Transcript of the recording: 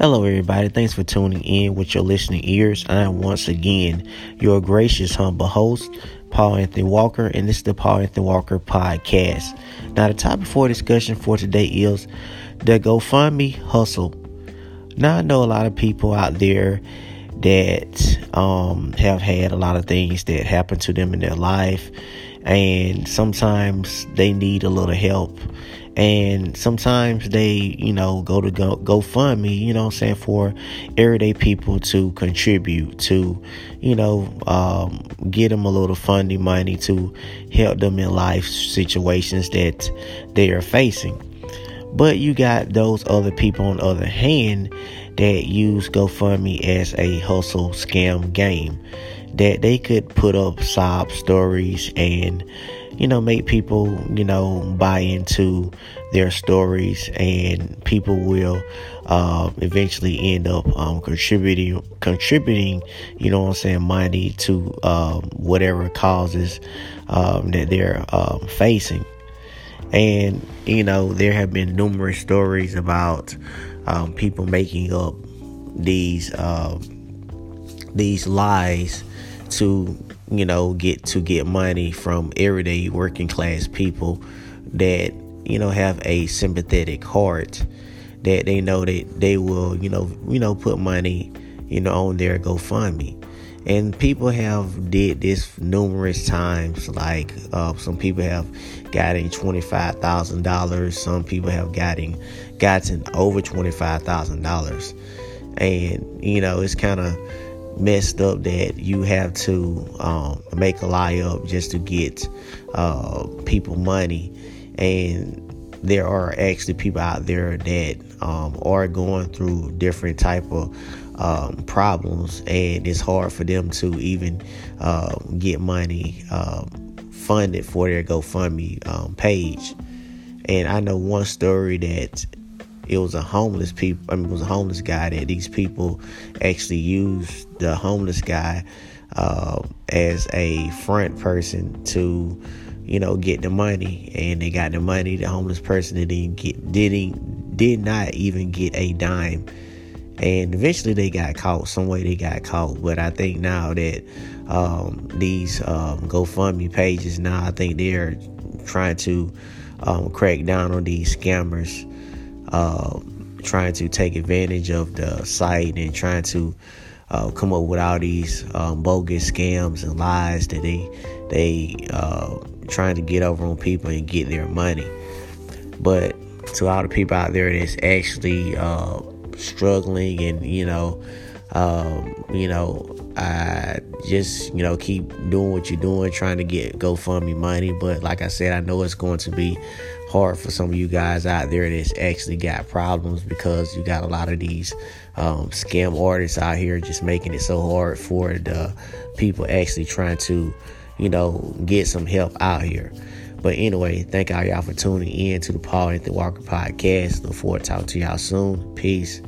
Hello, everybody. Thanks for tuning in with your listening ears. I am once again your gracious, humble host, Paul Anthony Walker, and this is the Paul Anthony Walker podcast. Now, the topic for discussion for today is the GoFundMe hustle. Now, I know a lot of people out there that um, have had a lot of things that happen to them in their life, and sometimes they need a little help and sometimes they you know go to go GoFundMe, you know I'm saying, for everyday people to contribute to, you know, um, get them a little funding money to help them in life situations that they are facing. But you got those other people on the other hand that use GoFundMe as a hustle scam game that they could put up sob stories and you know, make people, you know, buy into their stories and people will uh, eventually end up um, contributing, contributing, you know what I'm saying, money to um, whatever causes um, that they're um, facing. And, you know, there have been numerous stories about um, people making up these, these lies to you know, get to get money from everyday working class people that, you know, have a sympathetic heart that they know that they will, you know, you know, put money, you know, on their GoFundMe. And people have did this numerous times. Like uh, some people have gotten twenty five thousand dollars. Some people have gotten gotten over twenty five thousand dollars. And you know, it's kind of messed up that you have to um, make a lie up just to get uh, people money and there are actually people out there that um, are going through different type of um, problems and it's hard for them to even uh, get money um, funded for their GoFundMe um, page. And I know one story that it was a homeless people. I mean, it was a homeless guy that these people actually used the homeless guy uh, as a front person to, you know, get the money, and they got the money. The homeless person didn't get didn't did not even get a dime, and eventually they got caught. Some way they got caught, but I think now that um, these um, GoFundMe pages now, I think they're trying to um, crack down on these scammers uh, trying to take advantage of the site and trying to uh, come up with all these um, bogus scams and lies that they they uh, trying to get over on people and get their money. But to all the people out there that's actually uh, struggling and you know, um, you know, I just you know keep doing what you're doing, trying to get GoFundMe money. But like I said, I know it's going to be hard for some of you guys out there that's actually got problems because you got a lot of these um, scam artists out here just making it so hard for the people actually trying to, you know, get some help out here. But anyway, thank all y'all for tuning in to the Paul Anthony Walker podcast. Look forward to talking to y'all soon. Peace.